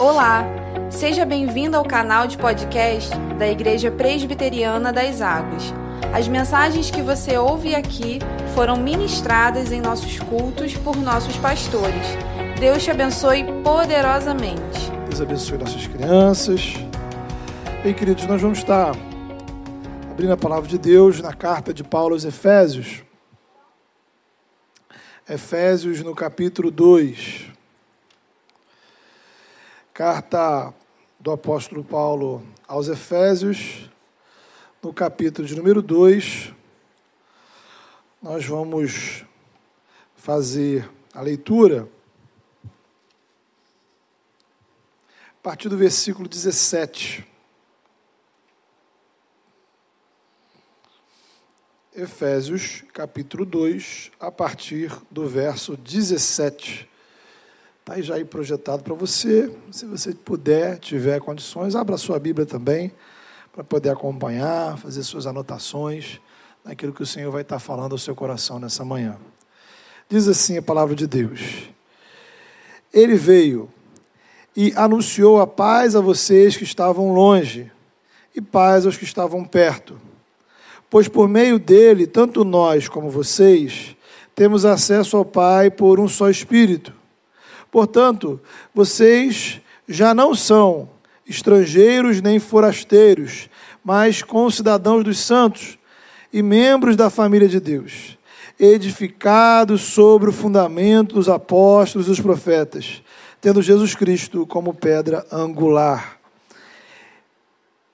Olá, seja bem-vindo ao canal de podcast da Igreja Presbiteriana das Águas. As mensagens que você ouve aqui foram ministradas em nossos cultos por nossos pastores. Deus te abençoe poderosamente. Deus abençoe nossas crianças. Bem, queridos, nós vamos estar abrindo a palavra de Deus na carta de Paulo aos Efésios. Efésios no capítulo 2. Carta do apóstolo Paulo aos Efésios, no capítulo de número 2. Nós vamos fazer a leitura a partir do versículo 17. Efésios, capítulo 2, a partir do verso 17. Está aí já aí projetado para você. Se você puder, tiver condições, abra sua Bíblia também, para poder acompanhar, fazer suas anotações naquilo que o Senhor vai estar falando ao seu coração nessa manhã. Diz assim a palavra de Deus: Ele veio e anunciou a paz a vocês que estavam longe, e paz aos que estavam perto. Pois por meio dele, tanto nós como vocês, temos acesso ao Pai por um só Espírito. Portanto, vocês já não são estrangeiros nem forasteiros, mas concidadãos dos santos e membros da família de Deus, edificados sobre o fundamento dos apóstolos e dos profetas, tendo Jesus Cristo como pedra angular.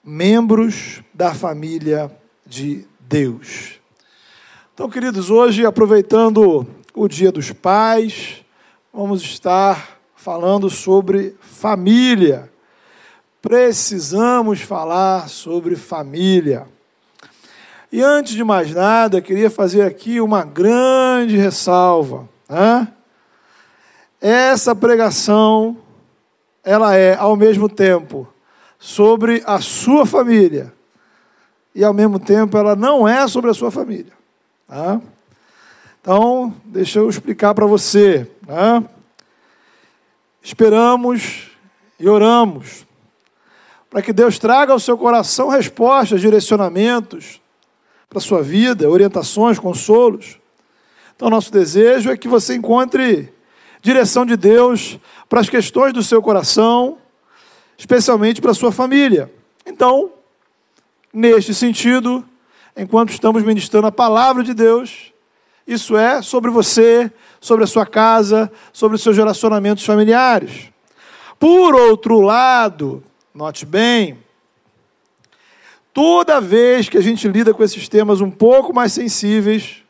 Membros da família de Deus. Então, queridos, hoje, aproveitando o Dia dos Pais, vamos estar falando sobre família. Precisamos falar sobre família. E antes de mais nada, queria fazer aqui uma grande ressalva. Né? Essa pregação, ela é, ao mesmo tempo, sobre a sua família, e ao mesmo tempo ela não é sobre a sua família. Tá? Então, deixa eu explicar para você. Né? Esperamos e oramos para que Deus traga ao seu coração respostas, direcionamentos para a sua vida, orientações, consolos. Então, nosso desejo é que você encontre direção de Deus para as questões do seu coração, especialmente para a sua família. Então, neste sentido, enquanto estamos ministrando a palavra de Deus, isso é sobre você, sobre a sua casa, sobre os seus relacionamentos familiares. Por outro lado, note bem, toda vez que a gente lida com esses temas um pouco mais sensíveis,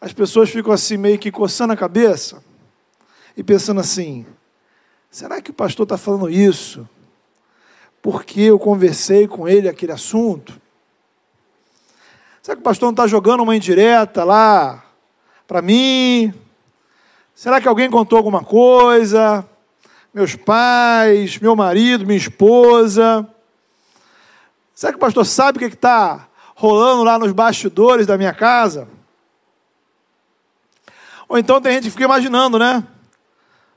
as pessoas ficam assim meio que coçando a cabeça e pensando assim: será que o pastor está falando isso? Porque eu conversei com ele aquele assunto? Será que o pastor não está jogando uma indireta lá para mim? Será que alguém contou alguma coisa? Meus pais, meu marido, minha esposa. Será que o pastor sabe o que está rolando lá nos bastidores da minha casa? Ou então tem gente que fica imaginando, né?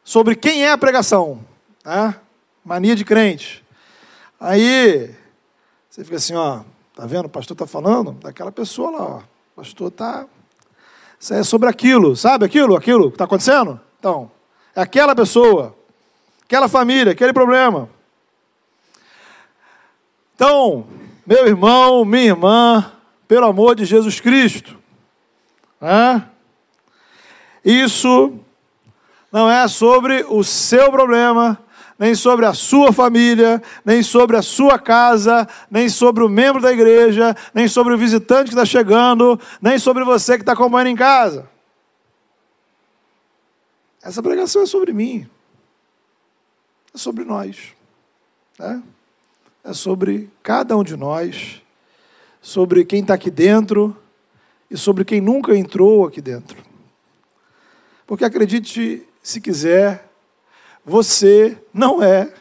Sobre quem é a pregação. Né? Mania de crente. Aí, você fica assim, ó, Está vendo? O pastor está falando daquela pessoa lá. Ó. O pastor está. Isso é sobre aquilo. Sabe aquilo? Aquilo que está acontecendo? Então, é aquela pessoa, aquela família, aquele problema. Então, meu irmão, minha irmã, pelo amor de Jesus Cristo, né? isso não é sobre o seu problema, nem sobre a sua família, nem sobre a sua casa, nem sobre o membro da igreja, nem sobre o visitante que está chegando, nem sobre você que está acompanhando em casa. Essa pregação é sobre mim, é sobre nós, né? é sobre cada um de nós, sobre quem está aqui dentro e sobre quem nunca entrou aqui dentro. Porque acredite, se quiser, você não é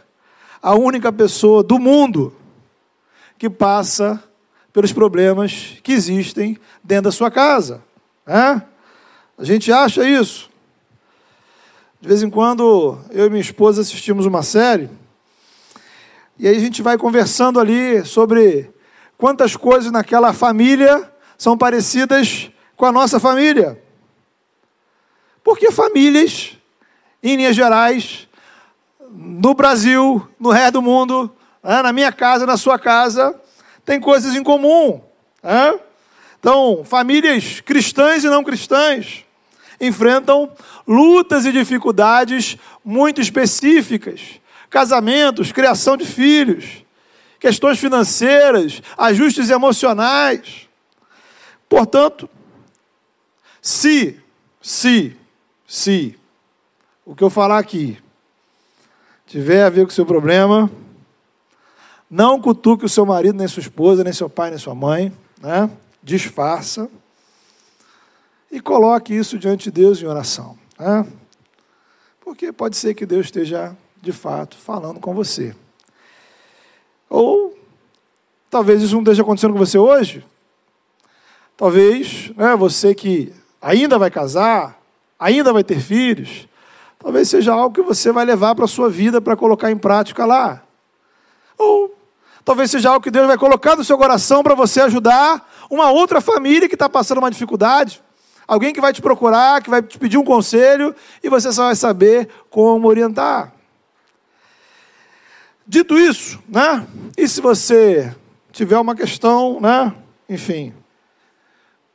a única pessoa do mundo que passa pelos problemas que existem dentro da sua casa. A gente acha isso. De vez em quando, eu e minha esposa assistimos uma série, e aí a gente vai conversando ali sobre quantas coisas naquela família são parecidas com a nossa família. Porque famílias, em linhas gerais, no Brasil, no resto do mundo, né, na minha casa, na sua casa, tem coisas em comum. Né? Então, famílias cristãs e não cristãs enfrentam lutas e dificuldades muito específicas. Casamentos, criação de filhos, questões financeiras, ajustes emocionais. Portanto, se, se, se o que eu falar aqui tiver a ver com o seu problema, não cutuque o seu marido, nem sua esposa, nem seu pai, nem sua mãe, né? disfarça e coloque isso diante de Deus em oração. Né? Porque pode ser que Deus esteja, de fato, falando com você. Ou talvez isso não esteja acontecendo com você hoje. Talvez né, você que ainda vai casar, ainda vai ter filhos, talvez seja algo que você vai levar para a sua vida para colocar em prática lá. Ou talvez seja algo que Deus vai colocar no seu coração para você ajudar uma outra família que está passando uma dificuldade. Alguém que vai te procurar, que vai te pedir um conselho e você só vai saber como orientar. Dito isso, né? E se você tiver uma questão, né? Enfim,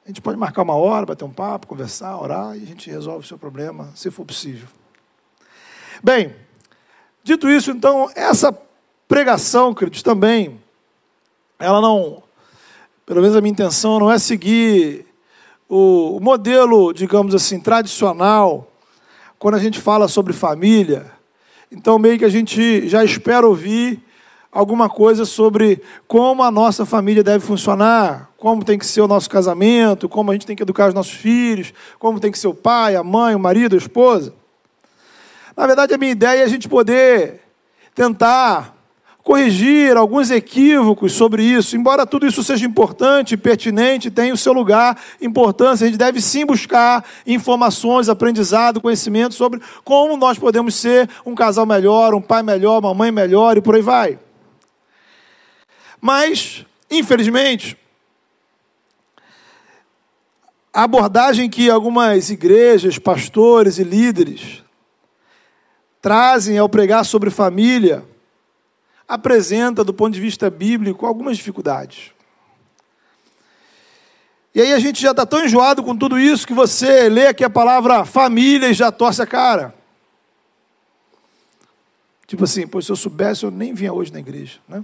a gente pode marcar uma hora, bater um papo, conversar, orar e a gente resolve o seu problema, se for possível. Bem, dito isso, então, essa pregação, queridos, também, ela não, pelo menos a minha intenção não é seguir o modelo, digamos assim, tradicional, quando a gente fala sobre família, então meio que a gente já espera ouvir alguma coisa sobre como a nossa família deve funcionar, como tem que ser o nosso casamento, como a gente tem que educar os nossos filhos, como tem que ser o pai, a mãe, o marido, a esposa. Na verdade, a minha ideia é a gente poder tentar corrigir alguns equívocos sobre isso. Embora tudo isso seja importante, pertinente, tenha o seu lugar, importância, a gente deve sim buscar informações, aprendizado, conhecimento sobre como nós podemos ser um casal melhor, um pai melhor, uma mãe melhor e por aí vai. Mas, infelizmente, a abordagem que algumas igrejas, pastores e líderes trazem ao pregar sobre família apresenta, do ponto de vista bíblico, algumas dificuldades. E aí a gente já está tão enjoado com tudo isso que você lê aqui a palavra família e já torce a cara. Tipo assim, pois se eu soubesse, eu nem vinha hoje na igreja. Né?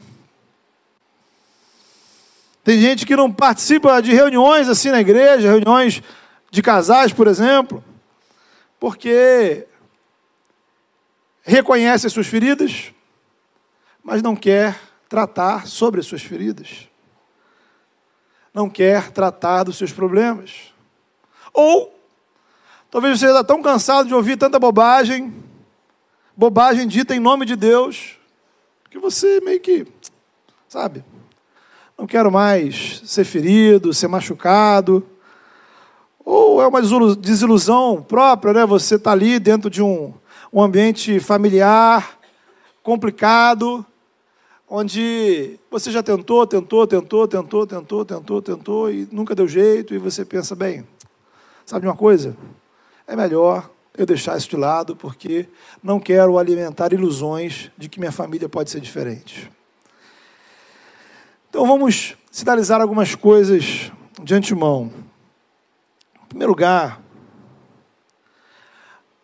Tem gente que não participa de reuniões assim na igreja, reuniões de casais, por exemplo, porque reconhece as suas feridas, mas não quer tratar sobre as suas feridas. Não quer tratar dos seus problemas. Ou, talvez você esteja tão cansado de ouvir tanta bobagem, bobagem dita em nome de Deus, que você meio que, sabe, não quero mais ser ferido, ser machucado. Ou é uma desilusão própria, né? Você está ali dentro de um, um ambiente familiar complicado, onde você já tentou, tentou, tentou, tentou, tentou, tentou, tentou e nunca deu jeito, e você pensa, bem, sabe uma coisa? É melhor eu deixar isso de lado, porque não quero alimentar ilusões de que minha família pode ser diferente. Então vamos sinalizar algumas coisas de antemão. Em primeiro lugar,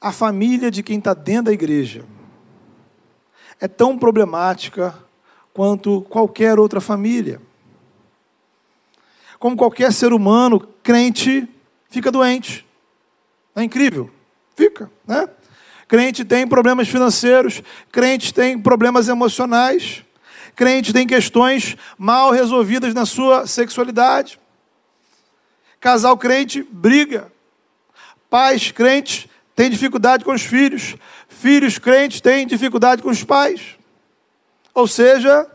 a família de quem está dentro da igreja é tão problemática quanto qualquer outra família. Como qualquer ser humano, crente fica doente. É incrível? Fica, né? Crente tem problemas financeiros, crente tem problemas emocionais, crente tem questões mal resolvidas na sua sexualidade. Casal crente briga. Pais crentes têm dificuldade com os filhos. Filhos crentes têm dificuldade com os pais. Ou seja,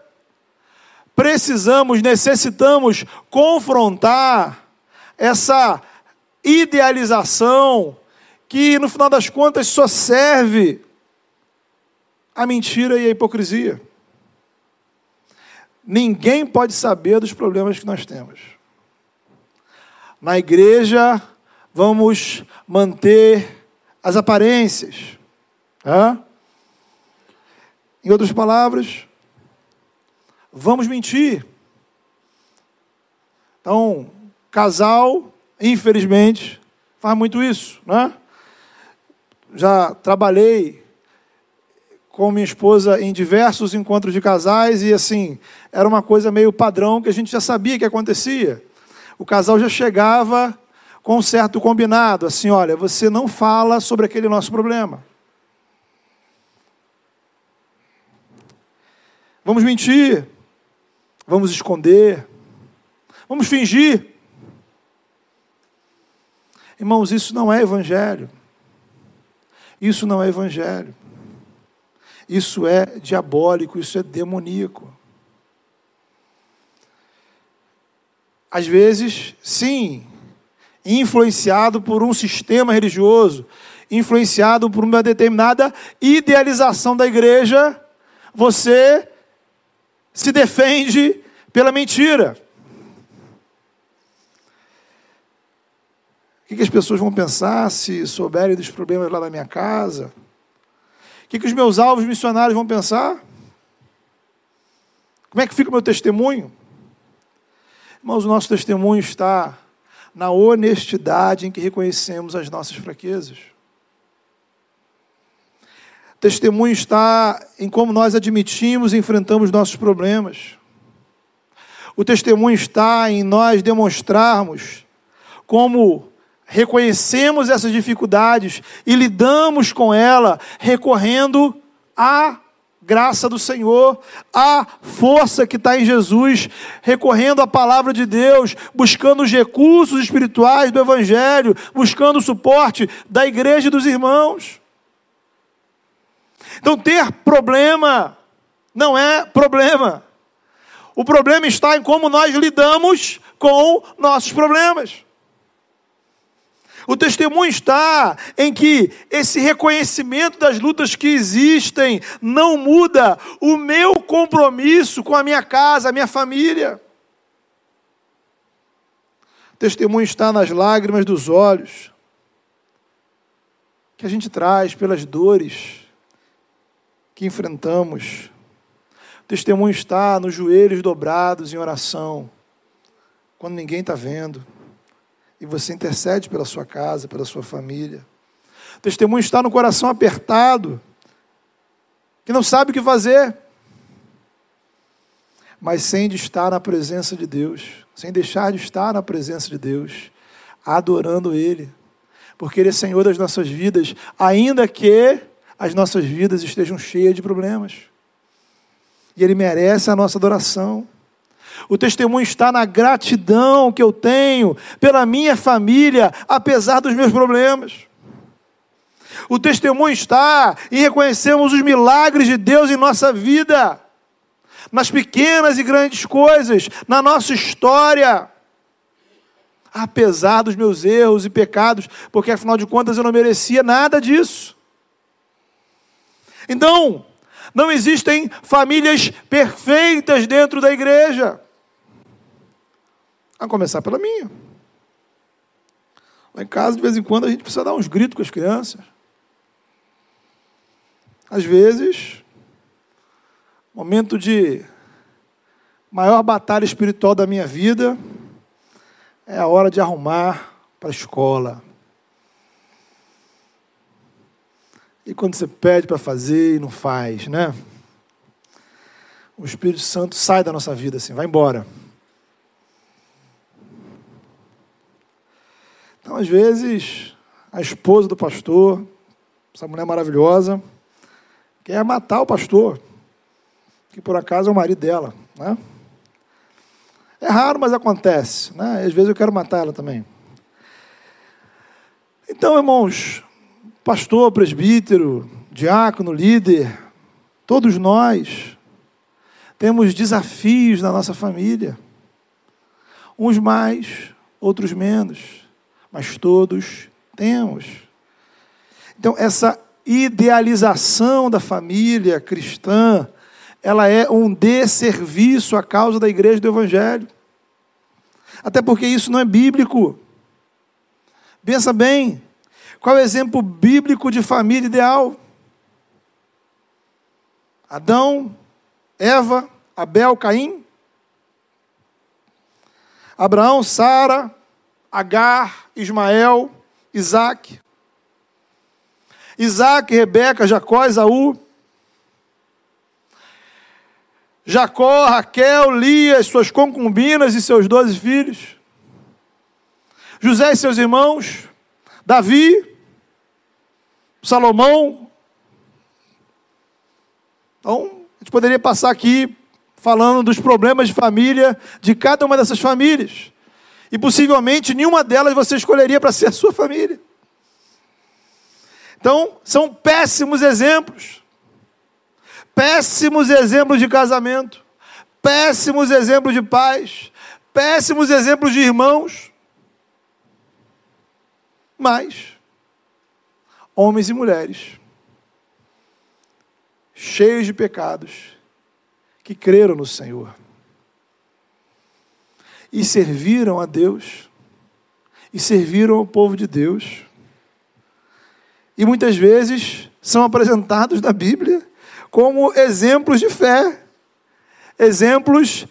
precisamos, necessitamos confrontar essa idealização que no final das contas só serve a mentira e a hipocrisia. Ninguém pode saber dos problemas que nós temos. Na igreja, vamos manter as aparências. Em outras palavras, vamos mentir. Então, casal, infelizmente, faz muito isso, né? Já trabalhei com minha esposa em diversos encontros de casais e assim, era uma coisa meio padrão que a gente já sabia que acontecia. O casal já chegava com um certo combinado, assim, olha, você não fala sobre aquele nosso problema. Vamos mentir, vamos esconder, vamos fingir. Irmãos, isso não é evangelho. Isso não é evangelho. Isso é diabólico, isso é demoníaco. Às vezes, sim, influenciado por um sistema religioso, influenciado por uma determinada idealização da igreja, você se defende pela mentira. O que as pessoas vão pensar se souberem dos problemas lá da minha casa? O que, que os meus alvos missionários vão pensar? Como é que fica o meu testemunho? Irmãos, o nosso testemunho está na honestidade em que reconhecemos as nossas fraquezas. Testemunho está em como nós admitimos e enfrentamos nossos problemas. O testemunho está em nós demonstrarmos como reconhecemos essas dificuldades e lidamos com ela recorrendo à graça do Senhor, à força que está em Jesus, recorrendo à palavra de Deus, buscando os recursos espirituais do Evangelho, buscando o suporte da igreja e dos irmãos. Então, ter problema não é problema. O problema está em como nós lidamos com nossos problemas. O testemunho está em que esse reconhecimento das lutas que existem não muda o meu compromisso com a minha casa, a minha família. O testemunho está nas lágrimas dos olhos que a gente traz pelas dores que enfrentamos. O testemunho está nos joelhos dobrados em oração, quando ninguém está vendo e você intercede pela sua casa, pela sua família. O testemunho está no coração apertado, que não sabe o que fazer, mas sem de estar na presença de Deus, sem deixar de estar na presença de Deus, adorando Ele, porque Ele é Senhor das nossas vidas, ainda que as nossas vidas estejam cheias de problemas. E Ele merece a nossa adoração. O testemunho está na gratidão que eu tenho pela minha família, apesar dos meus problemas. O testemunho está em reconhecermos os milagres de Deus em nossa vida, nas pequenas e grandes coisas, na nossa história, apesar dos meus erros e pecados, porque afinal de contas eu não merecia nada disso. Então, não existem famílias perfeitas dentro da igreja. A começar pela minha. Lá em casa, de vez em quando, a gente precisa dar uns gritos com as crianças. Às vezes, momento de maior batalha espiritual da minha vida é a hora de arrumar para a escola. E quando você pede para fazer e não faz, né? O Espírito Santo sai da nossa vida assim, vai embora. Então, às vezes, a esposa do pastor, essa mulher maravilhosa, quer matar o pastor, que por acaso é o marido dela. Né? É raro, mas acontece. Né? às vezes eu quero matar ela também. Então, irmãos, pastor, presbítero, diácono, líder, todos nós temos desafios na nossa família. Uns mais, outros menos mas todos temos. Então, essa idealização da família cristã, ela é um desserviço à causa da igreja do Evangelho. Até porque isso não é bíblico. Pensa bem, qual é o exemplo bíblico de família ideal? Adão, Eva, Abel, Caim? Abraão, Sara, Agar, Ismael, Isaac. Isaac, Rebeca, Jacó, Esaú. Jacó, Raquel, Lia, suas concubinas e seus doze filhos. José e seus irmãos. Davi, Salomão. Então, a gente poderia passar aqui falando dos problemas de família de cada uma dessas famílias. E possivelmente nenhuma delas você escolheria para ser a sua família. Então, são péssimos exemplos. Péssimos exemplos de casamento. Péssimos exemplos de pais. Péssimos exemplos de irmãos. Mas, homens e mulheres, cheios de pecados, que creram no Senhor e serviram a Deus e serviram ao povo de Deus. E muitas vezes são apresentados na Bíblia como exemplos de fé, exemplos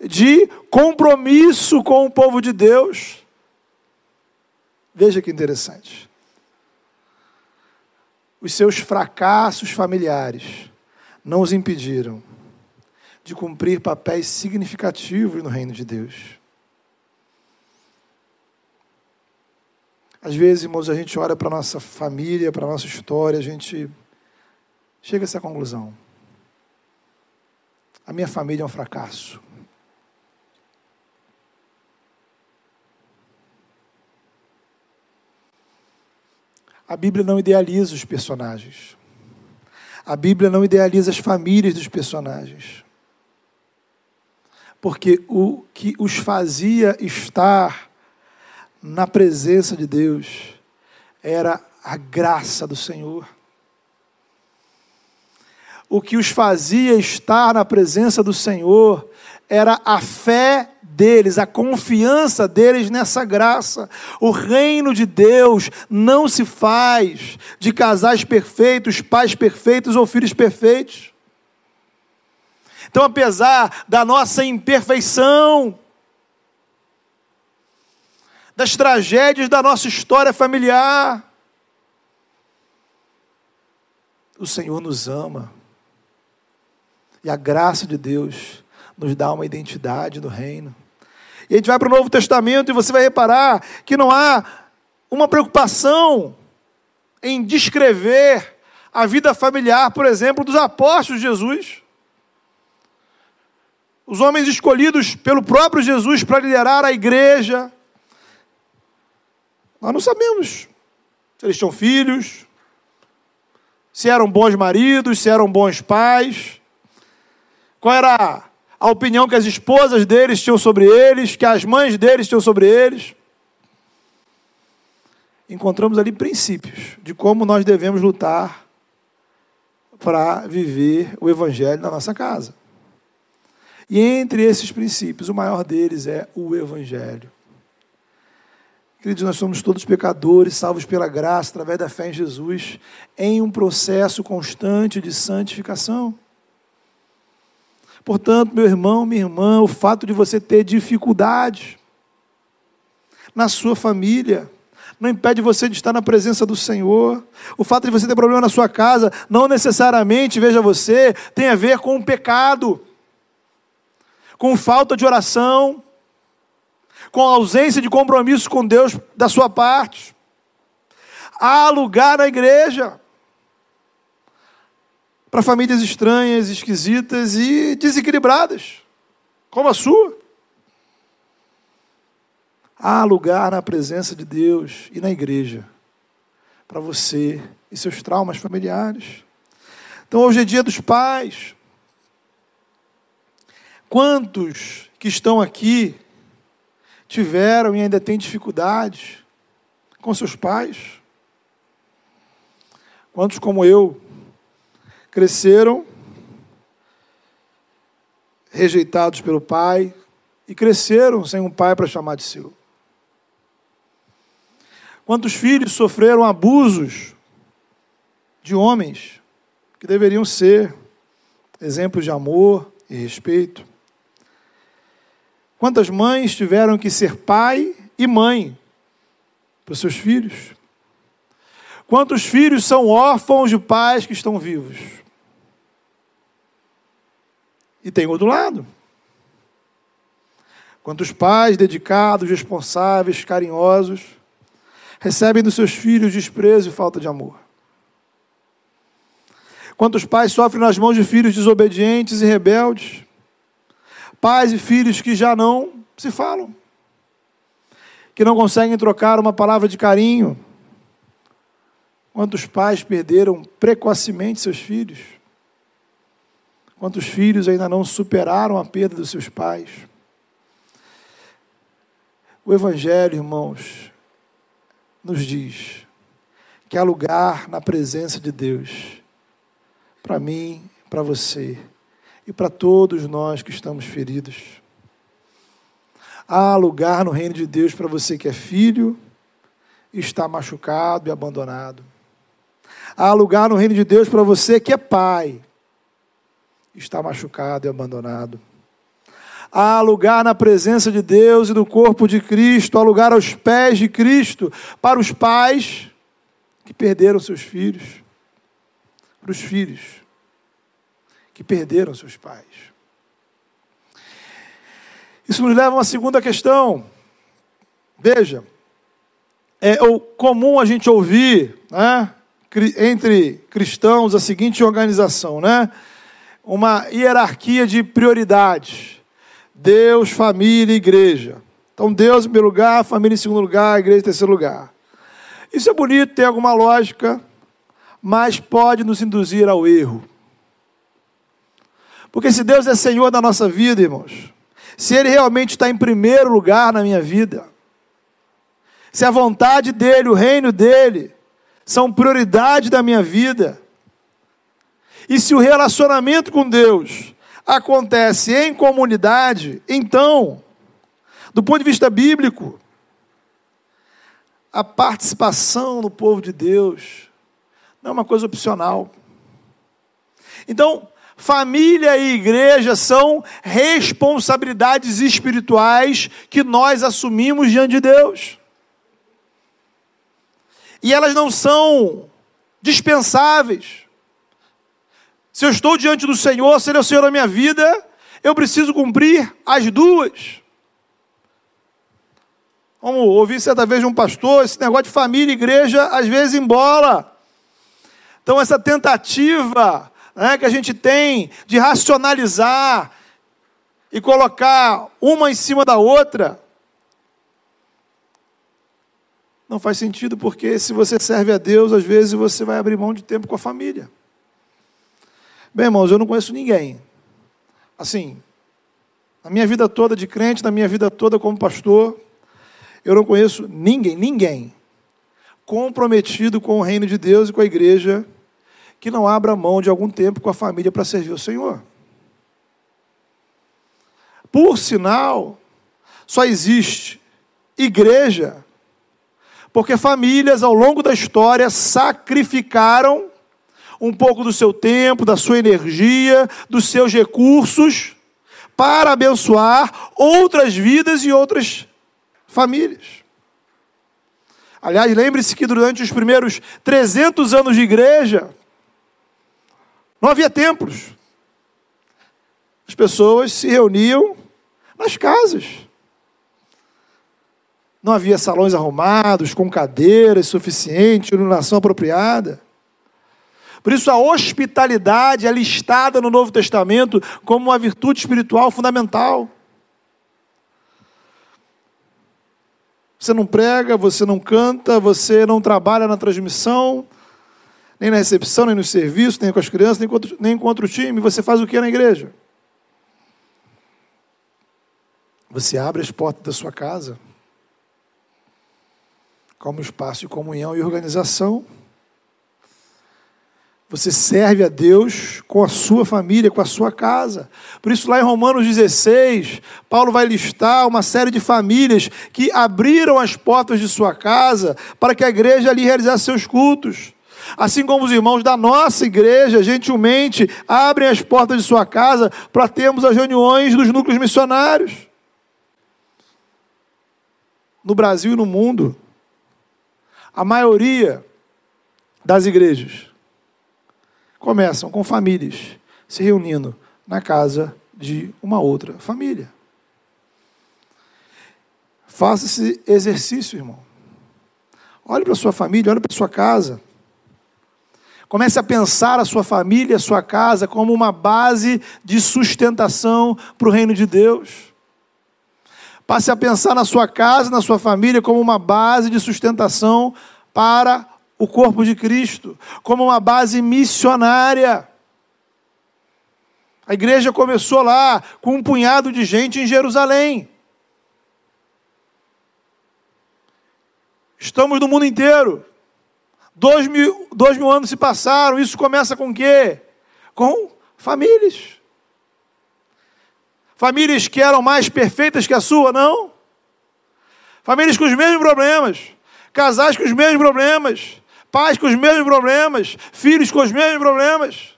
de compromisso com o povo de Deus. Veja que interessante. Os seus fracassos familiares não os impediram de cumprir papéis significativos no reino de Deus. Às vezes, irmãos, a gente olha para a nossa família, para a nossa história, a gente chega a essa conclusão. A minha família é um fracasso. A Bíblia não idealiza os personagens. A Bíblia não idealiza as famílias dos personagens porque o que os fazia estar na presença de Deus era a graça do Senhor. O que os fazia estar na presença do Senhor era a fé deles, a confiança deles nessa graça. O reino de Deus não se faz de casais perfeitos, pais perfeitos ou filhos perfeitos. Então, apesar da nossa imperfeição, das tragédias da nossa história familiar, o Senhor nos ama. E a graça de Deus nos dá uma identidade no reino. E a gente vai para o Novo Testamento e você vai reparar que não há uma preocupação em descrever a vida familiar, por exemplo, dos apóstolos de Jesus os homens escolhidos pelo próprio Jesus para liderar a igreja. Nós não sabemos se eles tinham filhos, se eram bons maridos, se eram bons pais, qual era a opinião que as esposas deles tinham sobre eles, que as mães deles tinham sobre eles. Encontramos ali princípios de como nós devemos lutar para viver o Evangelho na nossa casa. E entre esses princípios, o maior deles é o Evangelho. Queridos, nós somos todos pecadores, salvos pela graça, através da fé em Jesus, em um processo constante de santificação. Portanto, meu irmão, minha irmã, o fato de você ter dificuldades na sua família, não impede você de estar na presença do Senhor. O fato de você ter problema na sua casa, não necessariamente, veja você, tem a ver com o pecado com falta de oração, com ausência de compromisso com Deus da sua parte. Há lugar na igreja para famílias estranhas, esquisitas e desequilibradas, como a sua. Há lugar na presença de Deus e na igreja para você e seus traumas familiares. Então, hoje é dia dos pais. Quantos que estão aqui tiveram e ainda têm dificuldades com seus pais? Quantos, como eu, cresceram rejeitados pelo pai e cresceram sem um pai para chamar de seu? Quantos filhos sofreram abusos de homens que deveriam ser exemplos de amor e respeito? Quantas mães tiveram que ser pai e mãe para os seus filhos? Quantos filhos são órfãos de pais que estão vivos? E tem outro lado. Quantos pais dedicados, responsáveis, carinhosos, recebem dos seus filhos desprezo e falta de amor? Quantos pais sofrem nas mãos de filhos desobedientes e rebeldes? Pais e filhos que já não se falam, que não conseguem trocar uma palavra de carinho. Quantos pais perderam precocemente seus filhos? Quantos filhos ainda não superaram a perda dos seus pais? O Evangelho, irmãos, nos diz que há lugar na presença de Deus para mim, para você e para todos nós que estamos feridos. Há lugar no reino de Deus para você que é filho e está machucado e abandonado. Há lugar no reino de Deus para você que é pai, está machucado e abandonado. Há lugar na presença de Deus e no corpo de Cristo, há lugar aos pés de Cristo para os pais que perderam seus filhos, para os filhos que perderam seus pais. Isso nos leva a uma segunda questão. Veja, é comum a gente ouvir né, entre cristãos a seguinte organização, né? Uma hierarquia de prioridades. Deus, família e igreja. Então, Deus em primeiro lugar, família em segundo lugar, igreja em terceiro lugar. Isso é bonito, tem alguma lógica, mas pode nos induzir ao erro. Porque se Deus é Senhor da nossa vida, irmãos, se Ele realmente está em primeiro lugar na minha vida, se a vontade dEle, o reino dEle, são prioridade da minha vida, e se o relacionamento com Deus acontece em comunidade, então, do ponto de vista bíblico, a participação do povo de Deus não é uma coisa opcional. Então, Família e igreja são responsabilidades espirituais que nós assumimos diante de Deus. E elas não são dispensáveis. Se eu estou diante do Senhor, se Ele é o Senhor da minha vida, eu preciso cumprir as duas. Como ouvi certa vez de um pastor, esse negócio de família e igreja às vezes embola. Então, essa tentativa né, que a gente tem de racionalizar e colocar uma em cima da outra, não faz sentido, porque se você serve a Deus, às vezes você vai abrir mão de tempo com a família. Bem, irmãos, eu não conheço ninguém. Assim, na minha vida toda de crente, na minha vida toda como pastor, eu não conheço ninguém, ninguém comprometido com o reino de Deus e com a igreja que não abra mão de algum tempo com a família para servir o Senhor. Por sinal, só existe igreja porque famílias ao longo da história sacrificaram um pouco do seu tempo, da sua energia, dos seus recursos para abençoar outras vidas e outras famílias. Aliás, lembre-se que durante os primeiros 300 anos de igreja, não havia templos. As pessoas se reuniam nas casas. Não havia salões arrumados, com cadeiras suficientes, iluminação apropriada. Por isso, a hospitalidade é listada no Novo Testamento como uma virtude espiritual fundamental. Você não prega, você não canta, você não trabalha na transmissão, nem na recepção, nem no serviço, nem com as crianças, nem contra, nem contra o time. Você faz o que na igreja? Você abre as portas da sua casa como espaço de comunhão e organização. Você serve a Deus com a sua família, com a sua casa. Por isso, lá em Romanos 16, Paulo vai listar uma série de famílias que abriram as portas de sua casa para que a igreja ali realizasse seus cultos. Assim como os irmãos da nossa igreja, gentilmente, abrem as portas de sua casa para termos as reuniões dos núcleos missionários. No Brasil e no mundo, a maioria das igrejas começam com famílias se reunindo na casa de uma outra família. Faça esse exercício, irmão. Olhe para sua família, olhe para sua casa. Comece a pensar a sua família, a sua casa como uma base de sustentação para o reino de Deus. Passe a pensar na sua casa, na sua família, como uma base de sustentação para o corpo de Cristo, como uma base missionária. A igreja começou lá com um punhado de gente em Jerusalém. Estamos no mundo inteiro. Dois mil, dois mil anos se passaram. Isso começa com o quê? Com famílias. Famílias que eram mais perfeitas que a sua, não? Famílias com os mesmos problemas. Casais com os mesmos problemas. Pais com os mesmos problemas. Filhos com os mesmos problemas.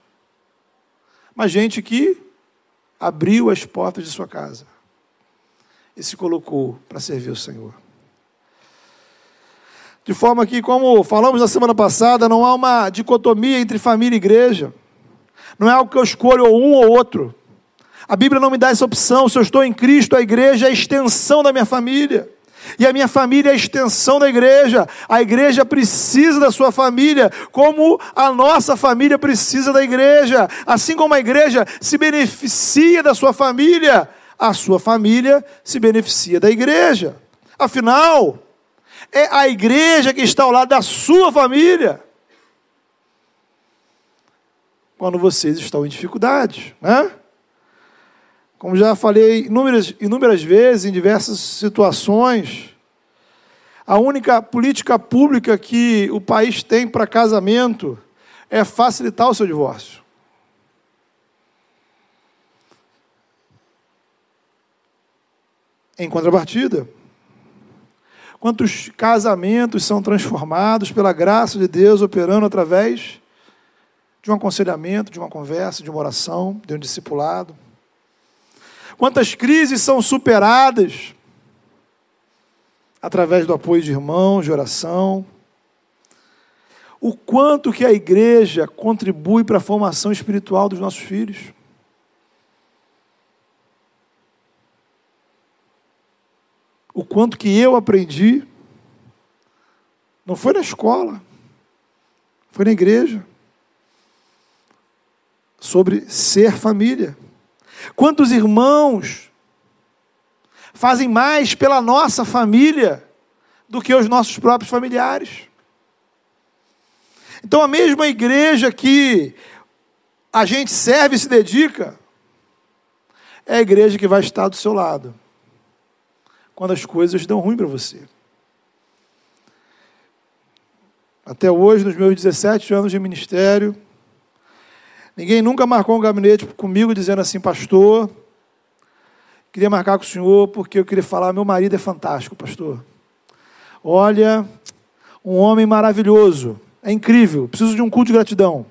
Mas gente que abriu as portas de sua casa e se colocou para servir o Senhor. De forma que, como falamos na semana passada, não há uma dicotomia entre família e igreja. Não é algo que eu escolho um ou outro. A Bíblia não me dá essa opção. Se eu estou em Cristo, a igreja é a extensão da minha família. E a minha família é a extensão da igreja. A igreja precisa da sua família, como a nossa família precisa da igreja. Assim como a igreja se beneficia da sua família, a sua família se beneficia da igreja. Afinal, é a igreja que está ao lado da sua família. Quando vocês estão em dificuldade, né? Como já falei inúmeras, inúmeras vezes, em diversas situações, a única política pública que o país tem para casamento é facilitar o seu divórcio. Em contrapartida, Quantos casamentos são transformados pela graça de Deus operando através de um aconselhamento, de uma conversa, de uma oração, de um discipulado? Quantas crises são superadas através do apoio de irmãos, de oração? O quanto que a igreja contribui para a formação espiritual dos nossos filhos? O quanto que eu aprendi, não foi na escola, foi na igreja, sobre ser família. Quantos irmãos fazem mais pela nossa família do que os nossos próprios familiares? Então, a mesma igreja que a gente serve e se dedica, é a igreja que vai estar do seu lado quando as coisas dão ruim para você. Até hoje, nos meus 17 anos de ministério, ninguém nunca marcou um gabinete comigo dizendo assim, pastor, queria marcar com o senhor porque eu queria falar, meu marido é fantástico, pastor. Olha, um homem maravilhoso, é incrível, preciso de um culto de gratidão.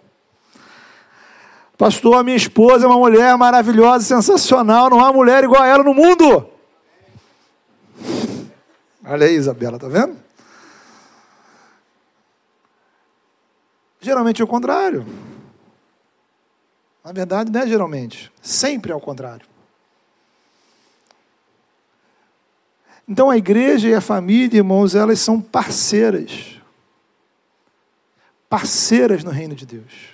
Pastor, a minha esposa é uma mulher maravilhosa, sensacional, não há mulher igual a ela no mundo. Olha aí, Isabela, tá vendo? Geralmente é o contrário. Na verdade, não é geralmente. Sempre é o contrário. Então a igreja e a família, irmãos, elas são parceiras. Parceiras no reino de Deus.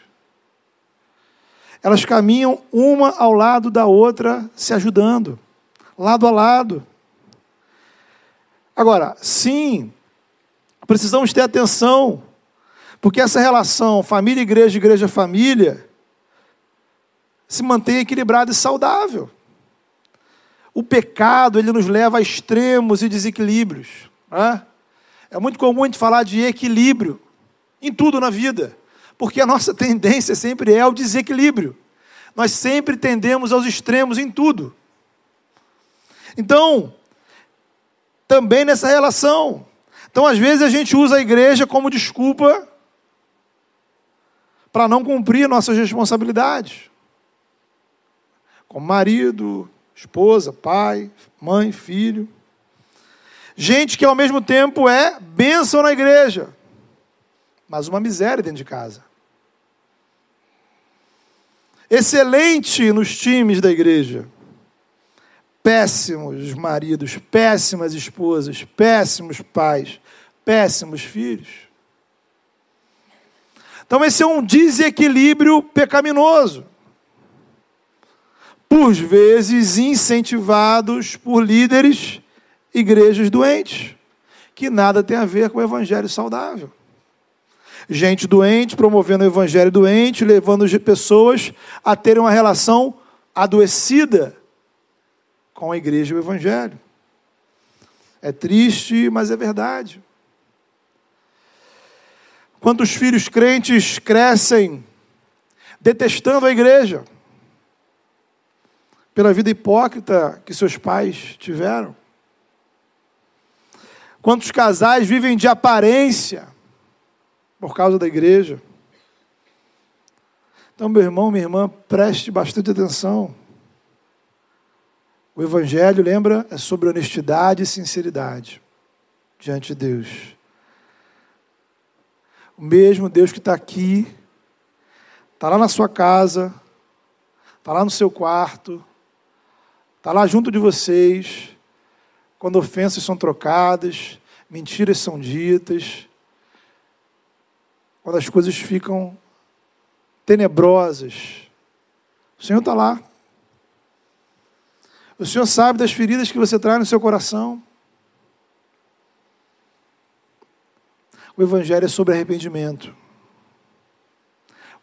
Elas caminham uma ao lado da outra, se ajudando, lado a lado. Agora, sim, precisamos ter atenção, porque essa relação família-igreja, igreja-família, se mantém equilibrada e saudável. O pecado, ele nos leva a extremos e desequilíbrios. Né? É muito comum a gente falar de equilíbrio em tudo na vida. Porque a nossa tendência sempre é ao desequilíbrio. Nós sempre tendemos aos extremos em tudo. Então, também nessa relação. Então, às vezes, a gente usa a igreja como desculpa para não cumprir nossas responsabilidades. Como marido, esposa, pai, mãe, filho. Gente que ao mesmo tempo é bênção na igreja, mas uma miséria dentro de casa. Excelente nos times da igreja. Péssimos maridos, péssimas esposas, péssimos pais, péssimos filhos. Então, esse é um desequilíbrio pecaminoso. Por vezes incentivados por líderes igrejas doentes, que nada tem a ver com o evangelho saudável. Gente doente promovendo o evangelho doente, levando pessoas a terem uma relação adoecida com a igreja e o evangelho. É triste, mas é verdade. Quantos filhos crentes crescem detestando a igreja pela vida hipócrita que seus pais tiveram? Quantos casais vivem de aparência por causa da igreja? Então, meu irmão, minha irmã, preste bastante atenção. O Evangelho, lembra, é sobre honestidade e sinceridade diante de Deus. O mesmo Deus que está aqui, está lá na sua casa, está lá no seu quarto, está lá junto de vocês, quando ofensas são trocadas, mentiras são ditas, quando as coisas ficam tenebrosas. O Senhor está lá. O Senhor sabe das feridas que você traz no seu coração. O Evangelho é sobre arrependimento.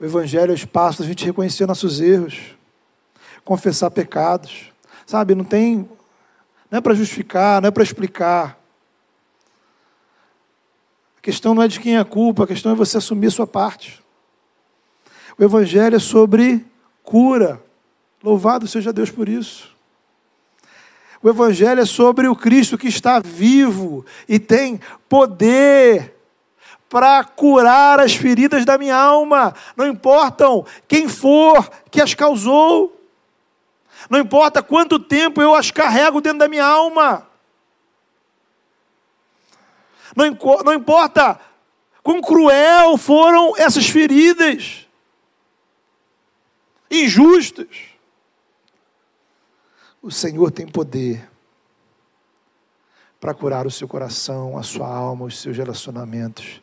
O Evangelho é o espaço da gente reconhecer nossos erros, confessar pecados. Sabe, não tem não é para justificar, não é para explicar. A questão não é de quem é a culpa, a questão é você assumir sua parte. O Evangelho é sobre cura. Louvado seja Deus por isso. O Evangelho é sobre o Cristo que está vivo e tem poder para curar as feridas da minha alma, não importam quem for que as causou. Não importa quanto tempo eu as carrego dentro da minha alma. Não, não importa quão cruel foram essas feridas. Injustas. O Senhor tem poder para curar o seu coração, a sua alma, os seus relacionamentos,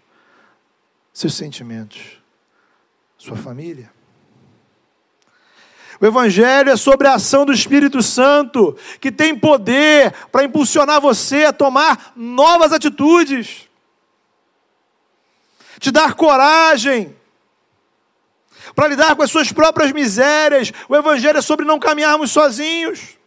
seus sentimentos, sua família. O Evangelho é sobre a ação do Espírito Santo, que tem poder para impulsionar você a tomar novas atitudes, te dar coragem para lidar com as suas próprias misérias. O Evangelho é sobre não caminharmos sozinhos.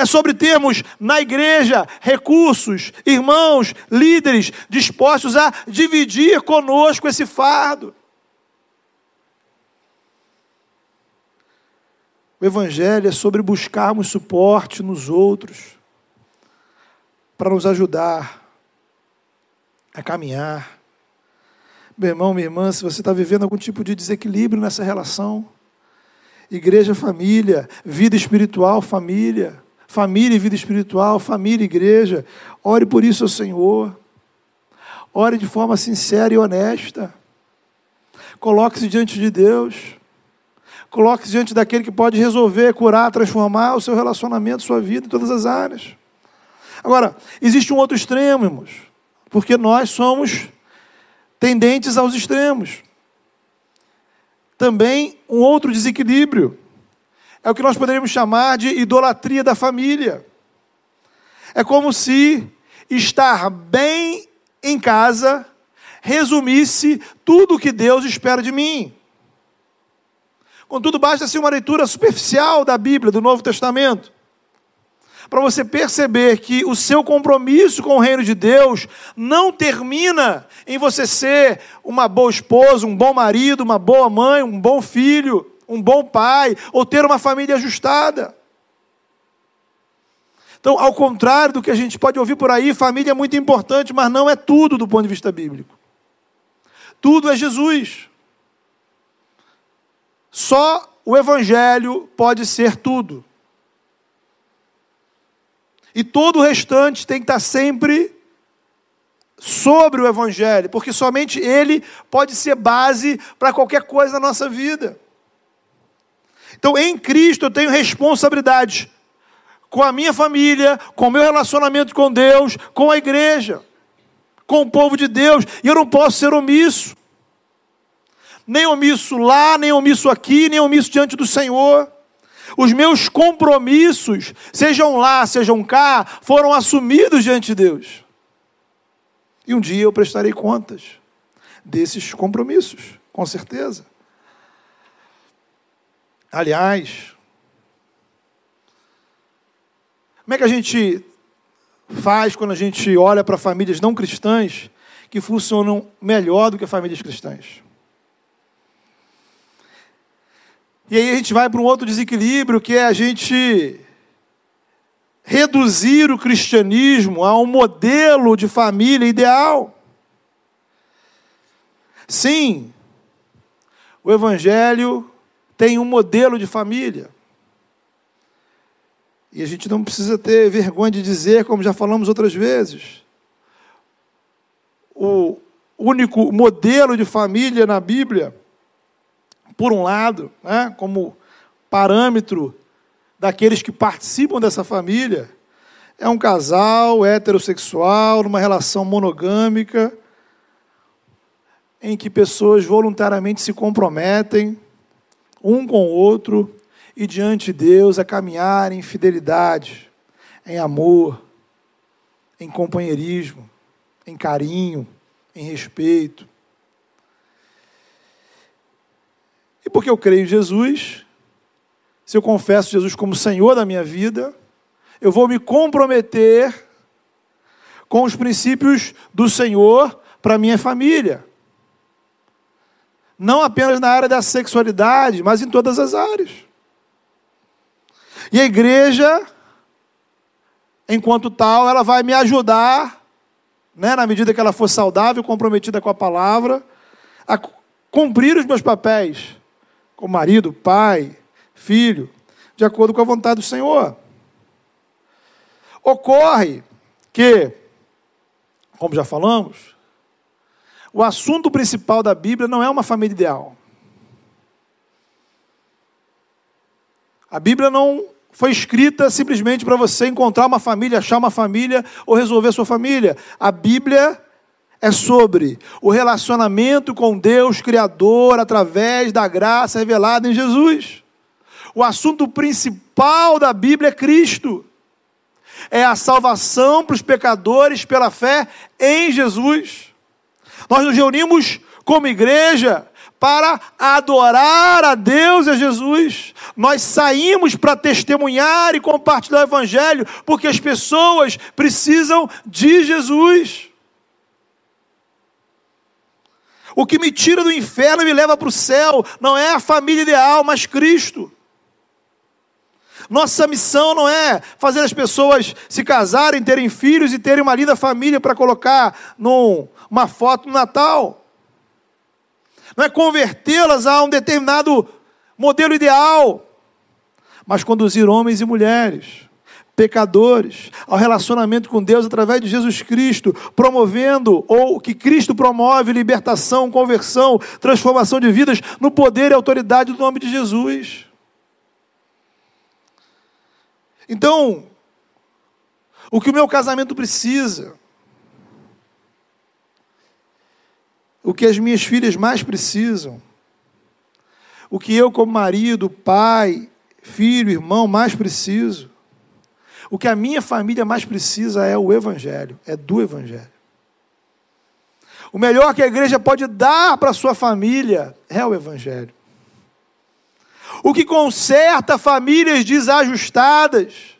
É sobre termos na igreja recursos, irmãos, líderes dispostos a dividir conosco esse fardo. O Evangelho é sobre buscarmos suporte nos outros, para nos ajudar a caminhar. Meu irmão, minha irmã, se você está vivendo algum tipo de desequilíbrio nessa relação, igreja, família, vida espiritual, família, família e vida espiritual, família e igreja, ore por isso ao Senhor. Ore de forma sincera e honesta. Coloque-se diante de Deus. Coloque-se diante daquele que pode resolver, curar, transformar o seu relacionamento, sua vida, em todas as áreas. Agora, existe um outro extremo, irmãos, porque nós somos tendentes aos extremos. Também um outro desequilíbrio é o que nós poderíamos chamar de idolatria da família. É como se estar bem em casa resumisse tudo o que Deus espera de mim. Contudo, basta-se uma leitura superficial da Bíblia, do Novo Testamento, para você perceber que o seu compromisso com o reino de Deus não termina em você ser uma boa esposa, um bom marido, uma boa mãe, um bom filho, um bom pai, ou ter uma família ajustada. Então, ao contrário do que a gente pode ouvir por aí, família é muito importante, mas não é tudo do ponto de vista bíblico. Tudo é Jesus. Só o Evangelho pode ser tudo. E todo o restante tem que estar sempre sobre o Evangelho, porque somente ele pode ser base para qualquer coisa na nossa vida. Então, em Cristo, eu tenho responsabilidade com a minha família, com o meu relacionamento com Deus, com a igreja, com o povo de Deus, e eu não posso ser omisso. Nem omisso lá, nem omisso aqui, nem omisso diante do Senhor. Os meus compromissos, sejam lá, sejam cá, foram assumidos diante de Deus. E um dia eu prestarei contas desses compromissos, com certeza. Aliás, como é que a gente faz quando a gente olha para famílias não cristãs que funcionam melhor do que famílias cristãs? E aí a gente vai para um outro desequilíbrio que é a gente reduzir o cristianismo a um modelo de família ideal. Sim, o Evangelho tem um modelo de família. E a gente não precisa ter vergonha de dizer, como já falamos outras vezes, o único modelo de família na Bíblia, por um lado, né, como parâmetro daqueles que participam dessa família é um casal heterossexual, numa relação monogâmica, em que pessoas voluntariamente se comprometem um com o outro e diante de Deus a caminhar em fidelidade, em amor, em companheirismo, em carinho, em respeito. E porque eu creio em Jesus, se eu confesso Jesus como Senhor da minha vida, eu vou me comprometer com os princípios do Senhor para minha família. Não apenas na área da sexualidade, mas em todas as áreas. E a igreja, enquanto tal, ela vai me ajudar, né, na medida que ela for saudável, comprometida com a palavra, a cumprir os meus papéis como marido, pai, filho, de acordo com a vontade do Senhor. Ocorre que, como já falamos, o assunto principal da Bíblia não é uma família ideal. A Bíblia não foi escrita simplesmente para você encontrar uma família, achar uma família ou resolver sua família. A Bíblia é sobre o relacionamento com Deus Criador através da graça revelada em Jesus. O assunto principal da Bíblia é Cristo. É a salvação para os pecadores pela fé em Jesus. Nós nos reunimos como igreja para adorar a Deus e a Jesus. Nós saímos para testemunhar e compartilhar o Evangelho, porque as pessoas precisam de Jesus. O que me tira do inferno e me leva para o céu não é a família ideal, mas Cristo. Nossa missão não é fazer as pessoas se casarem, terem filhos e terem uma linda família para colocar numa foto no Natal. Não é convertê-las a um determinado modelo ideal, mas conduzir homens e mulheres pecadores ao relacionamento com Deus através de Jesus Cristo, promovendo ou que Cristo promove libertação, conversão, transformação de vidas no poder e autoridade do nome de Jesus. Então, o que o meu casamento precisa, o que as minhas filhas mais precisam, o que eu, como marido, pai, filho, irmão, mais preciso, o que a minha família mais precisa é o Evangelho, é do Evangelho. O melhor que a igreja pode dar para a sua família é o Evangelho. O que conserta famílias desajustadas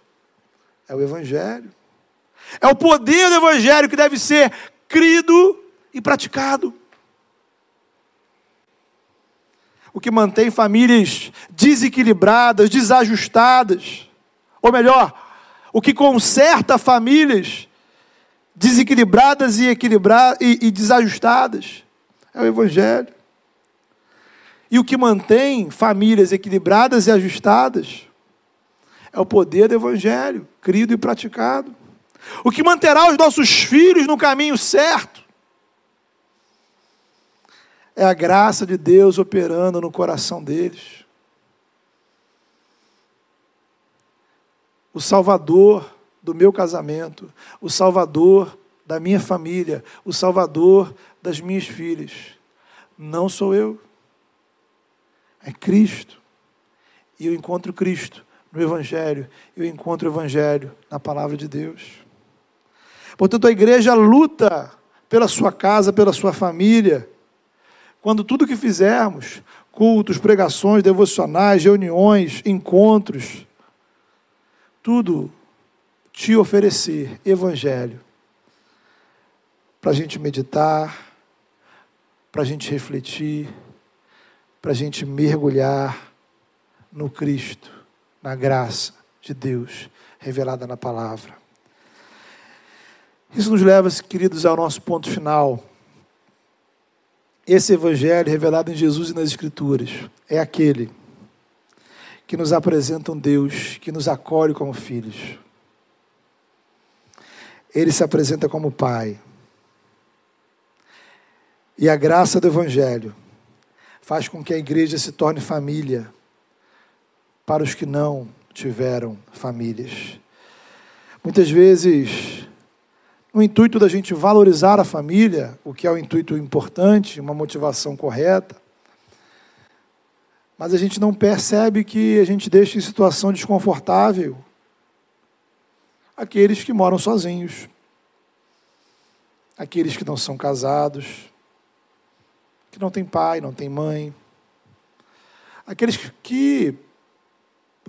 É o Evangelho. É o poder do Evangelho que deve ser crido e praticado. O que mantém famílias desequilibradas, desajustadas. Ou melhor, o que conserta famílias desequilibradas e, equilibra e, e desajustadas é o Evangelho. E o que mantém famílias equilibradas e ajustadas é o poder do Evangelho, crido e praticado. O que manterá os nossos filhos no caminho certo é a graça de Deus operando no coração deles. O Salvador do meu casamento, o Salvador da minha família, o Salvador das minhas filhas. Não sou eu, é Cristo. E eu encontro Cristo no Evangelho, eu encontro o Evangelho na palavra de Deus. Portanto, a igreja luta pela sua casa, pela sua família. Quando tudo que fizermos, cultos, pregações, devocionais, reuniões, encontros, tudo te oferecer evangelho para a gente meditar, para a gente refletir, para a gente mergulhar no Cristo, na graça de Deus revelada na palavra. Isso nos leva, queridos, ao nosso ponto final. Esse Evangelho revelado em Jesus e nas Escrituras é aquele que nos apresenta um Deus que nos acolhe como filhos. Ele se apresenta como Pai. E a graça do Evangelho faz com que a igreja se torne família para os que não tiveram famílias. Muitas vezes no intuito da gente valorizar a família, o que é um intuito importante, uma motivação correta. Mas a gente não percebe que a gente deixa em situação desconfortável aqueles que moram sozinhos, aqueles que não são casados, que não têm pai, não têm mãe, aqueles que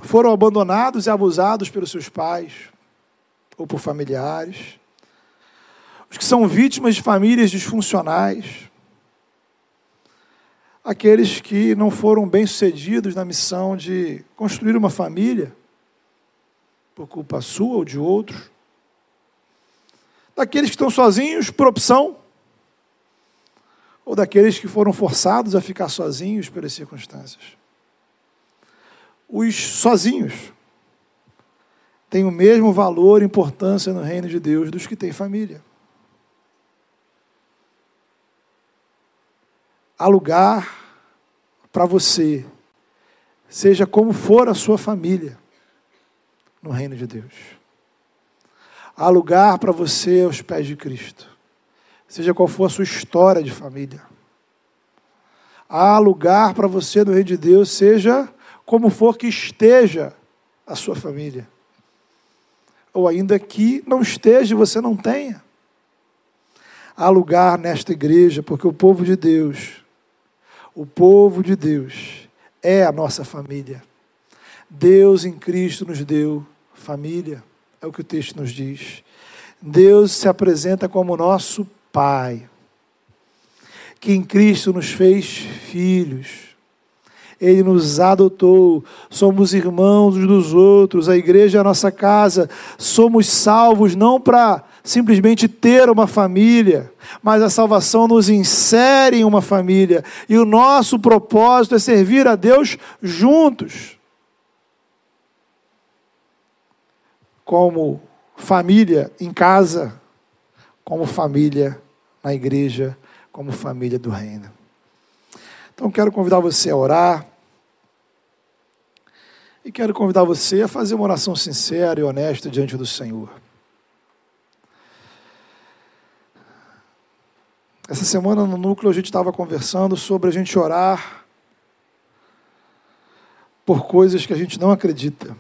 foram abandonados e abusados pelos seus pais ou por familiares os que são vítimas de famílias disfuncionais, aqueles que não foram bem-sucedidos na missão de construir uma família, por culpa sua ou de outros, daqueles que estão sozinhos por opção, ou daqueles que foram forçados a ficar sozinhos pelas circunstâncias. Os sozinhos têm o mesmo valor e importância no reino de Deus dos que têm família. Há lugar para você, seja como for a sua família, no reino de Deus. Há lugar para você aos pés de Cristo, seja qual for a sua história de família. Há lugar para você no reino de Deus, seja como for que esteja a sua família. Ou ainda que não esteja e você não tenha. Há lugar nesta igreja, porque o povo de Deus o povo de Deus é a nossa família. Deus em Cristo nos deu família, é o que o texto nos diz. Deus se apresenta como nosso Pai, que em Cristo nos fez filhos. Ele nos adotou, somos irmãos uns dos outros, a igreja é a nossa casa, somos salvos não para simplesmente ter uma família, mas a salvação nos insere em uma família, e o nosso propósito é servir a Deus juntos. Como família em casa, como família na igreja, como família do reino. Então quero convidar você a orar. E quero convidar você a fazer uma oração sincera e honesta diante do Senhor. Essa semana no núcleo a gente estava conversando sobre a gente orar por coisas que a gente não acredita.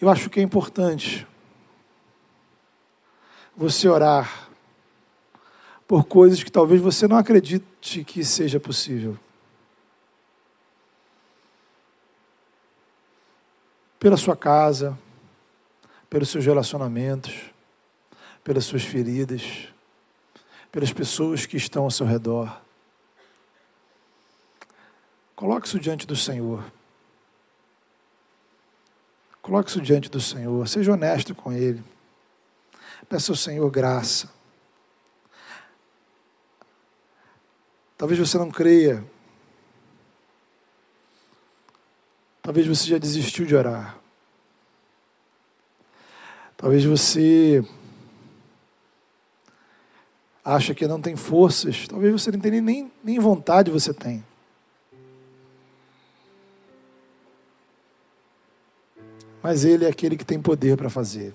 Eu acho que é importante você orar por coisas que talvez você não acredite que seja possível. pela sua casa, pelos seus relacionamentos, pelas suas feridas, pelas pessoas que estão ao seu redor. Coloque isso diante do Senhor. Coloque isso diante do Senhor. Seja honesto com Ele. Peça ao Senhor graça. Talvez você não creia. Talvez você já desistiu de orar. Talvez você acha que não tem forças. Talvez você não tenha nem, nem vontade você tem. Mas Ele é aquele que tem poder para fazer.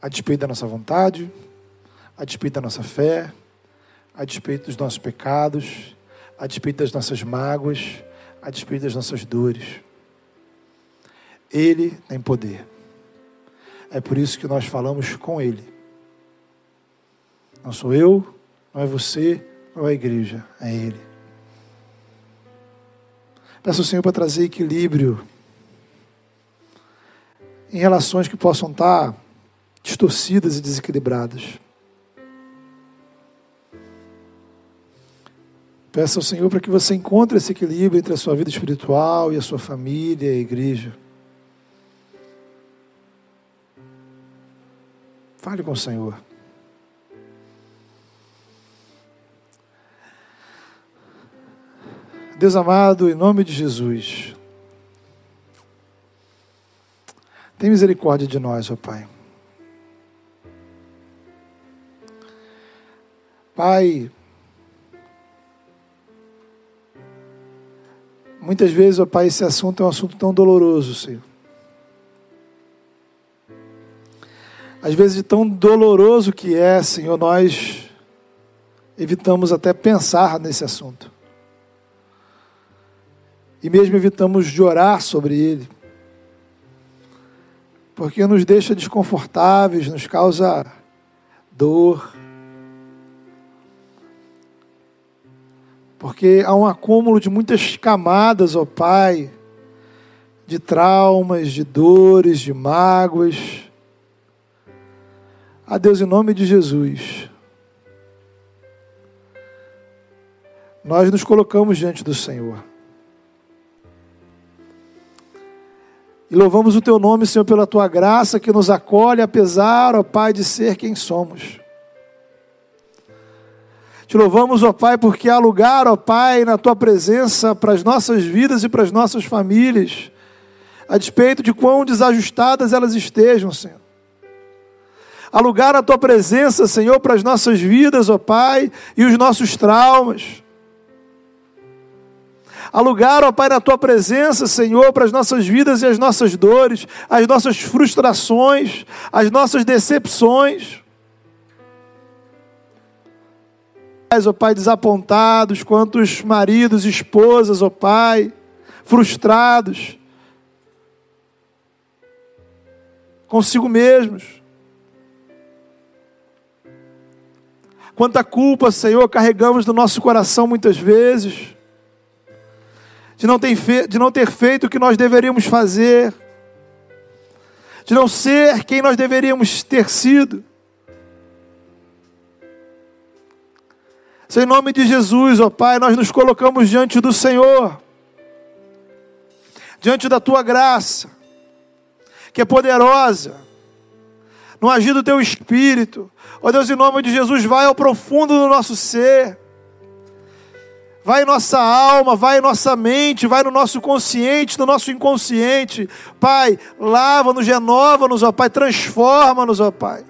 A despeito da nossa vontade, a despeito da nossa fé, a despeito dos nossos pecados, a despeito das nossas mágoas, a despeito das nossas dores. Ele tem poder. É por isso que nós falamos com Ele. Não sou eu, não é você, não é a igreja, é Ele. Peço ao Senhor para trazer equilíbrio em relações que possam estar distorcidas e desequilibradas. Peça ao Senhor para que você encontre esse equilíbrio entre a sua vida espiritual e a sua família e a igreja. Fale com o Senhor. Deus amado, em nome de Jesus, tem misericórdia de nós, ó Pai. Pai, Muitas vezes, ó Pai, esse assunto é um assunto tão doloroso, Senhor. Às vezes, tão doloroso que é, Senhor, nós evitamos até pensar nesse assunto. E mesmo evitamos de orar sobre ele. Porque nos deixa desconfortáveis, nos causa dor, porque há um acúmulo de muitas camadas, ó Pai, de traumas, de dores, de mágoas. A Deus, em nome de Jesus, nós nos colocamos diante do Senhor. E louvamos o Teu nome, Senhor, pela Tua graça que nos acolhe, apesar, ó Pai, de ser quem somos. Te louvamos, ó Pai, porque há lugar, ó Pai, na tua presença para as nossas vidas e para as nossas famílias, a despeito de quão desajustadas elas estejam, Senhor. Há lugar na tua presença, Senhor, para as nossas vidas, ó Pai, e os nossos traumas. Há lugar, ó Pai, na tua presença, Senhor, para as nossas vidas e as nossas dores, as nossas frustrações, as nossas decepções. ó Pai, desapontados, quantos maridos esposas, ó Pai, frustrados consigo mesmos. Quanta culpa, Senhor, carregamos no nosso coração muitas vezes, de não, ter de não ter feito o que nós deveríamos fazer, de não ser quem nós deveríamos ter sido. Em nome de Jesus, ó Pai, nós nos colocamos diante do Senhor, diante da tua graça, que é poderosa, no agir do teu espírito. Ó Deus, em nome de Jesus, vai ao profundo do nosso ser, vai em nossa alma, vai em nossa mente, vai no nosso consciente, no nosso inconsciente. Pai, lava-nos, renova-nos, ó Pai, transforma-nos, ó Pai.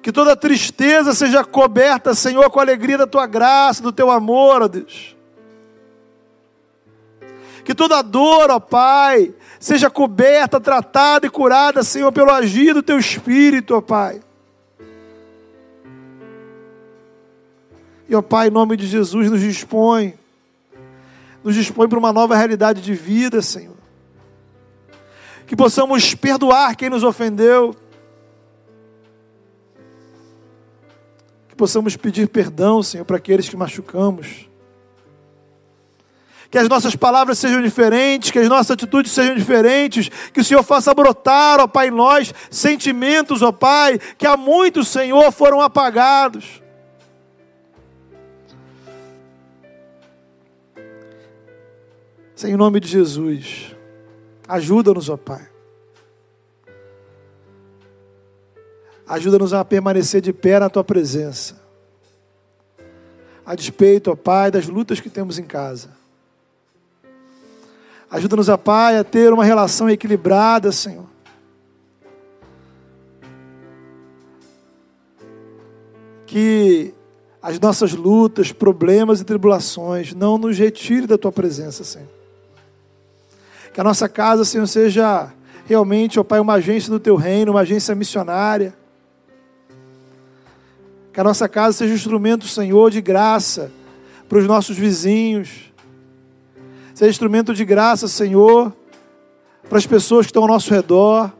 Que toda tristeza seja coberta, Senhor, com a alegria da tua graça, do teu amor, ó Deus. Que toda dor, ó Pai, seja coberta, tratada e curada, Senhor, pelo agir do teu espírito, ó Pai. E, ó Pai, em nome de Jesus, nos dispõe, nos dispõe para uma nova realidade de vida, Senhor. Que possamos perdoar quem nos ofendeu possamos pedir perdão, Senhor, para aqueles que machucamos. que as nossas palavras sejam diferentes, que as nossas atitudes sejam diferentes, que o Senhor faça brotar, ó Pai, em nós sentimentos, ó Pai, que há muitos, Senhor, foram apagados. Senhor, em nome de Jesus, ajuda-nos, ó Pai. Ajuda-nos a permanecer de pé na tua presença. A despeito, ó Pai, das lutas que temos em casa. Ajuda-nos, ó Pai, a ter uma relação equilibrada, Senhor. Que as nossas lutas, problemas e tribulações não nos retire da tua presença, Senhor. Que a nossa casa, Senhor, seja realmente, ó Pai, uma agência do teu reino, uma agência missionária. Que a nossa casa seja um instrumento, Senhor, de graça para os nossos vizinhos, Seja instrumento de graça, Senhor, para as pessoas que estão ao nosso redor.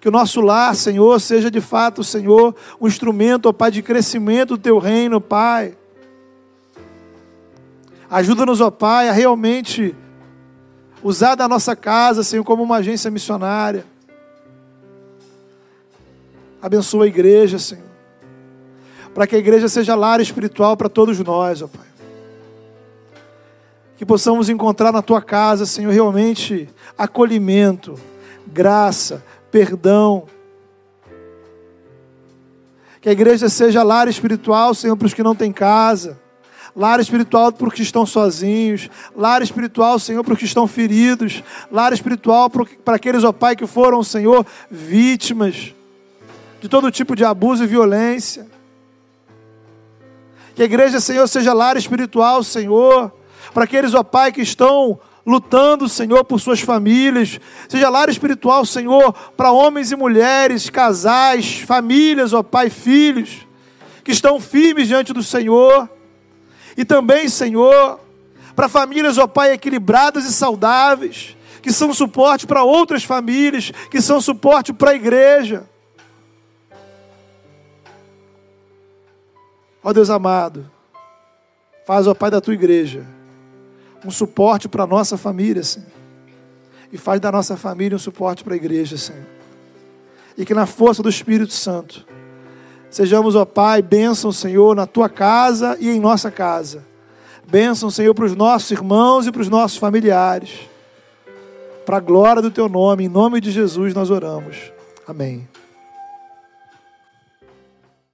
Que o nosso lar, Senhor, seja de fato, Senhor, um instrumento, ó Pai, de crescimento do Teu reino, Pai. Ajuda-nos, ó Pai, a realmente usar da nossa casa, Senhor, como uma agência missionária. Abençoa a igreja, Senhor. Para que a igreja seja lar espiritual para todos nós, ó Pai que possamos encontrar na tua casa, Senhor, realmente acolhimento, graça, perdão. Que a igreja seja lar espiritual, Senhor, para os que não têm casa. Lar espiritual para os que estão sozinhos. Lar espiritual, Senhor, para os que estão feridos. Lar espiritual para aqueles, ó Pai, que foram, Senhor, vítimas de todo tipo de abuso e violência. Que a igreja, Senhor, seja lar espiritual, Senhor para aqueles, ó Pai, que estão lutando, Senhor, por suas famílias, seja lar espiritual, Senhor, para homens e mulheres, casais, famílias, ó Pai, filhos, que estão firmes diante do Senhor, e também, Senhor, para famílias, ó Pai, equilibradas e saudáveis, que são suporte para outras famílias, que são suporte para a igreja. Ó Deus amado, faz, ó Pai, da tua igreja um suporte para a nossa família, Senhor. E faz da nossa família um suporte para a igreja, Senhor. E que na força do Espírito Santo, sejamos, ó Pai, bênção, Senhor, na tua casa e em nossa casa. Bênção, Senhor, para os nossos irmãos e para os nossos familiares. Para a glória do teu nome, em nome de Jesus nós oramos. Amém.